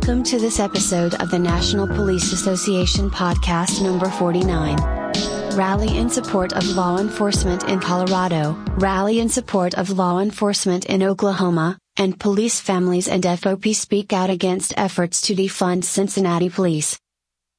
Welcome to this episode of the National Police Association podcast number 49. Rally in support of law enforcement in Colorado, rally in support of law enforcement in Oklahoma, and police families and FOP speak out against efforts to defund Cincinnati police.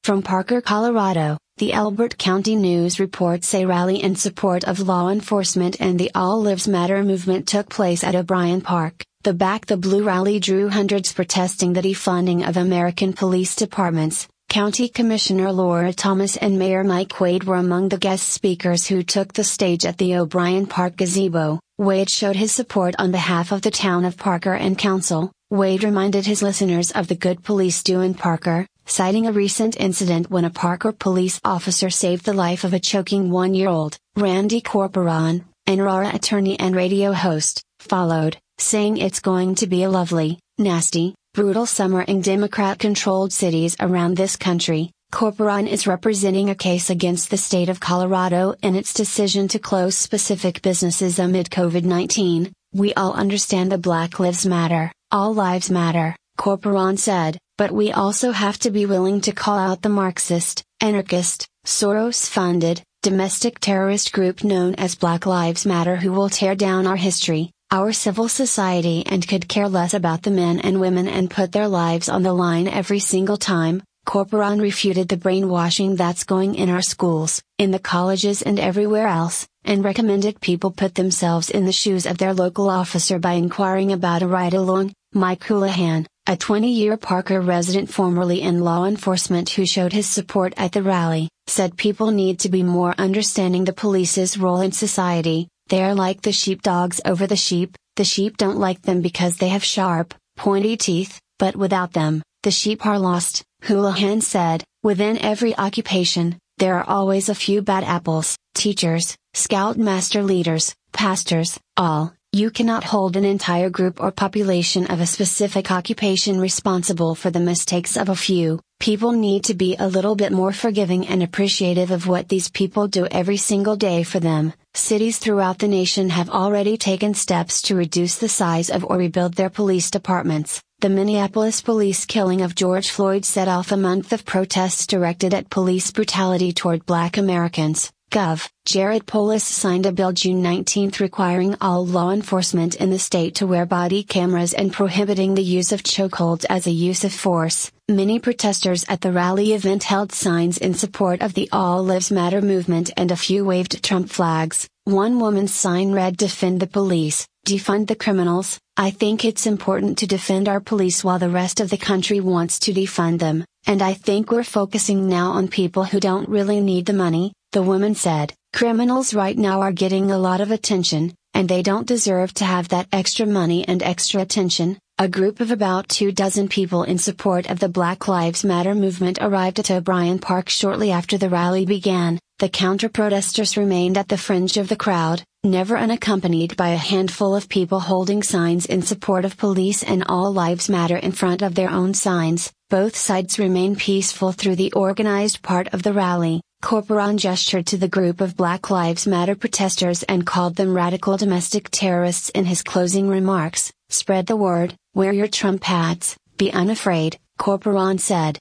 From Parker, Colorado, the Elbert County News reports a rally in support of law enforcement and the All Lives Matter movement took place at O'Brien Park. The Back the Blue rally drew hundreds protesting the defunding of American police departments. County Commissioner Lora Thomas and Mayor Mike Waid were among the guest speakers who took the stage at the O'Brien Park gazebo. Waid showed his support on behalf of the town of Parker and council. Waid reminded his listeners of the good police do in Parker, citing a recent incident when a Parker police officer saved the life of a choking one year old. Randy Corporon, an Aurora attorney and radio host, followed saying it's going to be a lovely, nasty, brutal summer in Democrat controlled cities around this country. Corporon is representing a case against the state of Colorado in its decision to close specific businesses amid COVID 19. We all understand the Black Lives Matter, all lives matter, Corporon said, but we also have to be willing to call out the Marxist, anarchist, Soros funded, domestic terrorist group known as Black Lives Matter who will tear down our history, our civil society and could care less about the men and women and put their lives on the line every single time, Corporon refuted the brainwashing that's going in our schools, in the colleges and everywhere else, and recommended people put themselves in the shoes of their local officer by inquiring about a ride along. Mike Houlihan, a 20 year Parker resident formerly in law enforcement who showed his support at the rally, said people need to be more understanding the police's role in society, they are like the sheepdogs over the sheep, the sheep don't like them because they have sharp, pointy teeth, but without them, the sheep are lost, Houlihan said. Within every occupation, there are always a few bad apples, teachers, scoutmaster leaders, pastors, all. You cannot hold an entire group or population of a specific occupation responsible for the mistakes of a few. People need to be a little bit more forgiving and appreciative of what these people do every single day for them. Cities throughout the nation have already taken steps to reduce the size of or rebuild their police departments. The Minneapolis police killing of George Floyd set off a month of protests directed at police brutality toward black Americans. Gov. Jared Polis signed a bill June 19 requiring all law enforcement in the state to wear body cameras and prohibiting the use of chokeholds as a use of force. Many protesters at the rally event held signs in support of the All Lives Matter movement and a few waved Trump flags. One woman's sign read Defend the police, defund the criminals. I think it's important to defend our police while the rest of the country wants to defund them, and I think we're focusing now on people who don't really need the money, the woman said, criminals right now are getting a lot of attention, and they don't deserve to have that extra money and extra attention. A group of about two dozen people in support of the Black Lives Matter movement arrived at O'Brien Park shortly after the rally began. The counter protesters remained at the fringe of the crowd, never unaccompanied by a handful of people holding signs in support of police and All Lives Matter in front of their own signs. Both sides remain peaceful through the organized part of the rally. Corporon gestured to the group of Black Lives Matter protesters and called them radical domestic terrorists in his closing remarks. Spread the word, wear your Trump hats, be unafraid, Corporon said.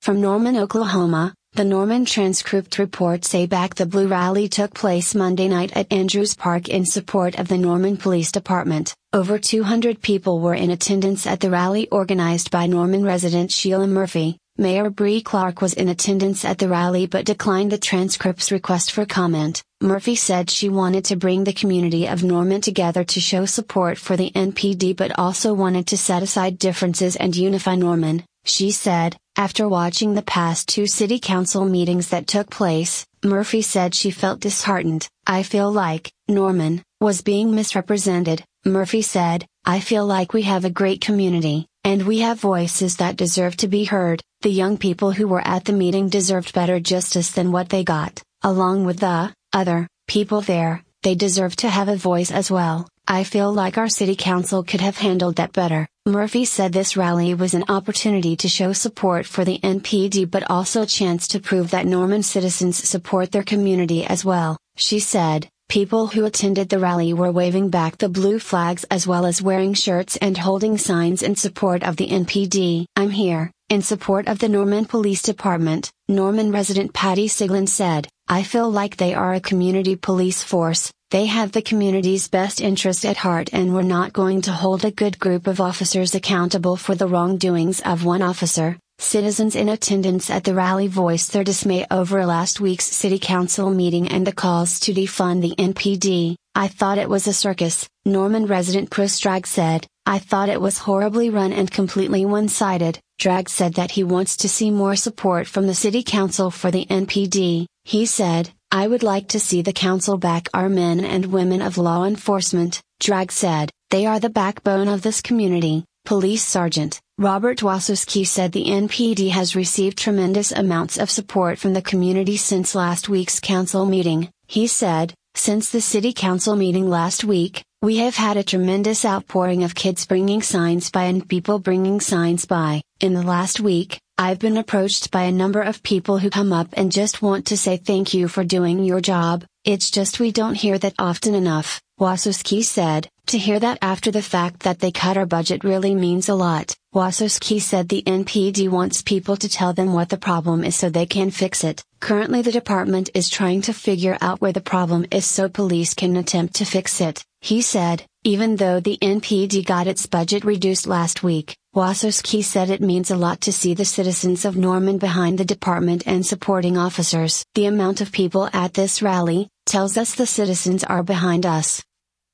From Norman, Oklahoma, the Norman Transcript reports a Back the Blue rally took place Monday night at Andrews Park in support of the Norman Police Department. Over 200 people were in attendance at the rally organized by Norman resident Sheila Murphy, Mayor Bree Clark was in attendance at the rally but declined the transcript's request for comment. Murphy said she wanted to bring the community of Norman together to show support for the NPD but also wanted to set aside differences and unify Norman. She said, after watching the past two city council meetings that took place, Murphy said she felt disheartened. I feel like, Norman, was being misrepresented. Murphy said, I feel like we have a great community, and we have voices that deserve to be heard. The young people who were at the meeting deserved better justice than what they got, along with the other people there, they deserve to have a voice as well. I feel like our city council could have handled that better. Murphy said this rally was an opportunity to show support for the NPD but also a chance to prove that Norman citizens support their community as well. She said, People who attended the rally were waving back the blue flags as well as wearing shirts and holding signs in support of the NPD. I'm here, in support of the Norman Police Department, Norman resident Patty Siglin said, I feel like they are a community police force, they have the community's best interest at heart and we're not going to hold a good group of officers accountable for the wrongdoings of one officer, Citizens in attendance at the rally voiced their dismay over last week's city council meeting and the calls to defund the NPD. I thought it was a circus, Norman resident Chris Drag said. I thought it was horribly run and completely one sided. Drag said that he wants to see more support from the city council for the NPD. He said, I would like to see the council back our men and women of law enforcement, Drag said, they are the backbone of this community. Police Sergeant Robert Wasowski said the NPD has received tremendous amounts of support from the community since last week's council meeting. He said, Since the city council meeting last week, we have had a tremendous outpouring of kids bringing signs by and people bringing signs by. In the last week, I've been approached by a number of people who come up and just want to say thank you for doing your job, it's just we don't hear that often enough. Wasowski said, to hear that after the fact that they cut our budget really means a lot. Wasowski said the NPD wants people to tell them what the problem is so they can fix it. Currently the department is trying to figure out where the problem is so police can attempt to fix it. He said, even though the NPD got its budget reduced last week, Wasowski said it means a lot to see the citizens of Norman behind the department and supporting officers. The amount of people at this rally, tells us the citizens are behind us.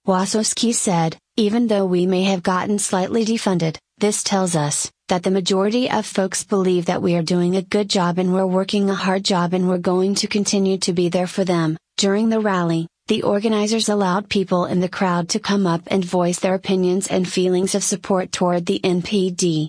Wasowski said, even though we may have gotten slightly defunded, this tells us that the majority of folks believe that we are doing a good job and we're working a hard job and we're going to continue to be there for them. During the rally, the organizers allowed people in the crowd to come up and voice their opinions and feelings of support toward the NPD.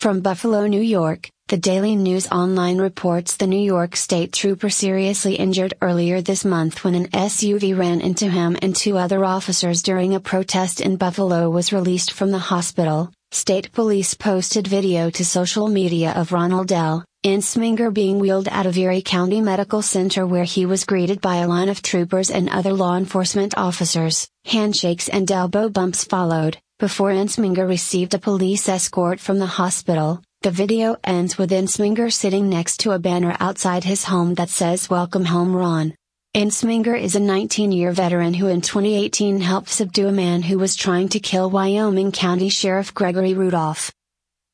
From Buffalo, New York, the Daily News Online reports the New York State Trooper seriously injured earlier this month when an SUV ran into him and two other officers during a protest in Buffalo was released from the hospital. State police posted video to social media of Ronald L. Ensminger being wheeled out of Erie County Medical Center where he was greeted by a line of troopers and other law enforcement officers. Handshakes and elbow bumps followed, before Ensminger received a police escort from the hospital. The video ends with Ensminger sitting next to a banner outside his home that says Welcome Home Ron. Ensminger is a 19 year veteran who in 2018 helped subdue a man who was trying to kill Wyoming County Sheriff Gregory Rudolph.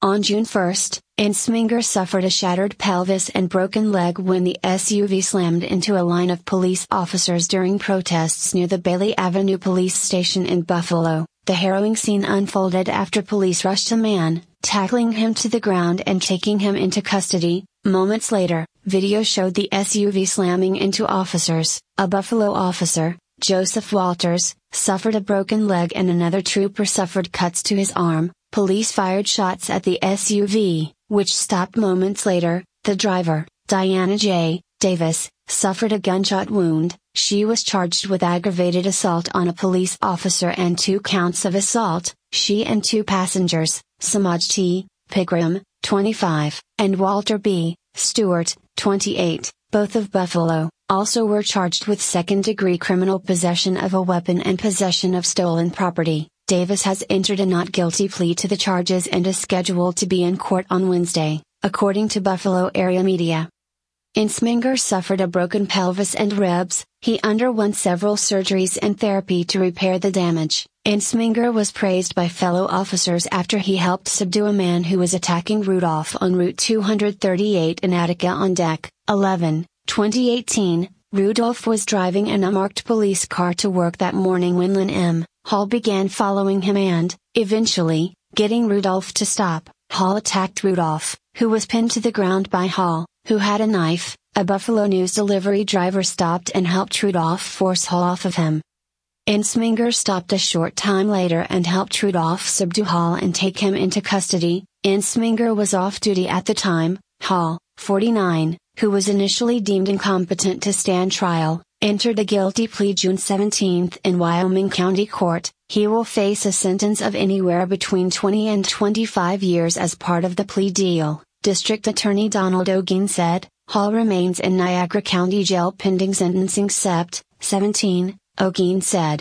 On June 1, Ensminger suffered a shattered pelvis and broken leg when the SUV slammed into a line of police officers during protests near the Bailey Avenue police station in Buffalo. The harrowing scene unfolded after police rushed a man, tackling him to the ground and taking him into custody. Moments later, video showed the SUV slamming into officers. A Buffalo officer, Joseph Walters, suffered a broken leg and another trooper suffered cuts to his arm. Police fired shots at the SUV, which stopped moments later. The driver, Diana J. Davis, suffered a gunshot wound. She was charged with aggravated assault on a police officer and two counts of assault. She and two passengers, Semaj T. Pigram, 25, and Walter B. Stewart, 28, both of Buffalo, also were charged with second degree criminal possession of a weapon and possession of stolen property. Davis has entered a not guilty plea to the charges and is scheduled to be in court on Wednesday, according to Buffalo area media. Ensminger suffered a broken pelvis and ribs, he underwent several surgeries and therapy to repair the damage. Ensminger was praised by fellow officers after he helped subdue a man who was attacking Rudolph on Route 238 in Attica on deck 11, 2018. Rudolph was driving an unmarked police car to work that morning when Lynn M. Hall began following him and, eventually, getting Rudolph to stop. Hall attacked Rudolph, who was pinned to the ground by Hall, who had a knife. A Buffalo News delivery driver stopped and helped Rudolph force Hall off of him. Ensminger stopped a short time later and helped Rudolph subdue Hall and take him into custody. Ensminger was off duty at the time. Hall, 49, who was initially deemed incompetent to stand trial, entered a guilty plea June 17 in Wyoming County Court. He will face a sentence of anywhere between 20 and 25 years as part of the plea deal, District Attorney Donald O'Geen said. Hall remains in Niagara County Jail pending sentencing Sept. 17, O'Geen said.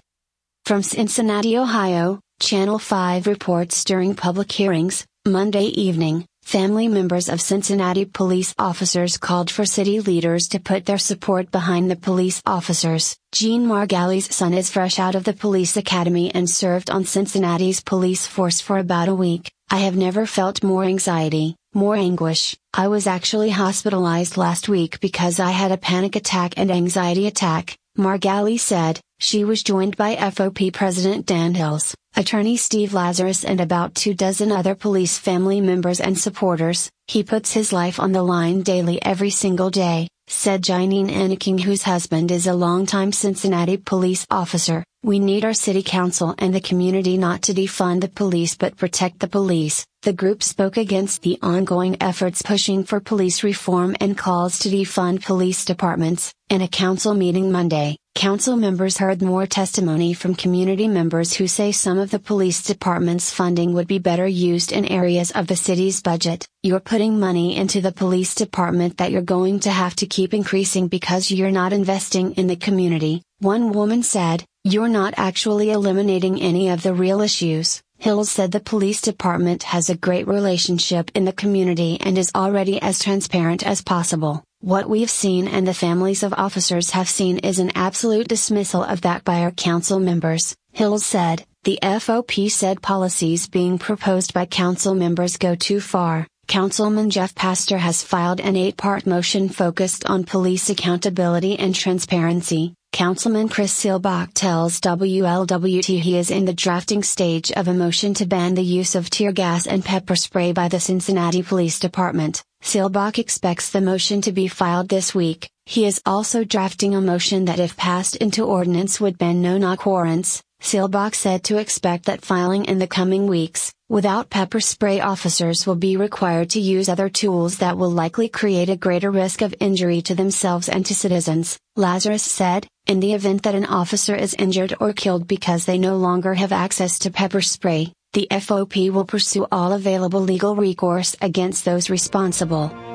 From Cincinnati, Ohio, Channel 5 reports during public hearings, Monday evening, family members of Cincinnati police officers called for city leaders to put their support behind the police officers. Gene Margalli's son is fresh out of the police academy and served on Cincinnati's police force for about a week. I have never felt more anxiety, more anguish. I was actually hospitalized last week because I had a panic attack and anxiety attack, Margalli said. She was joined by FOP President Dan Hils, attorney Steve Lazarus, and about two dozen other police family members and supporters. He puts his life on the line daily every single day, said Janine Anaking, whose husband is a longtime Cincinnati police officer. We need our city council and the community not to defund the police but protect the police. The group spoke against the ongoing efforts pushing for police reform and calls to defund police departments. In a council meeting Monday, council members heard more testimony from community members who say some of the police department's funding would be better used in areas of the city's budget. You're putting money into the police department that you're going to have to keep increasing because you're not investing in the community, one woman said, you're not actually eliminating any of the real issues. Hils said the police department has a great relationship in the community and is already as transparent as possible. What we've seen and the families of officers have seen is an absolute dismissal of that by our council members, Hils said. The FOP said policies being proposed by council members go too far. Councilman Jeff Pastor has filed an eight part motion focused on police accountability and transparency, Councilman Chris Seelbach tells WLWT he is in the drafting stage of a motion to ban the use of tear gas and pepper spray by the Cincinnati Police Department. Seelbach expects the motion to be filed this week. He is also drafting a motion that if passed into ordinance would ban no-knock warrants, Seelbach said to expect that filing in the coming weeks, without pepper spray officers will be required to use other tools that will likely create a greater risk of injury to themselves and to citizens, Lazarus said, in the event that an officer is injured or killed because they no longer have access to pepper spray, the FOP will pursue all available legal recourse against those responsible.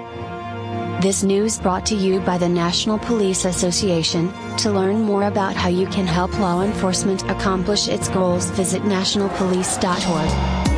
This news brought to you by the National Police Association. To learn more about how you can help law enforcement accomplish its goals, visit nationalpolice.org.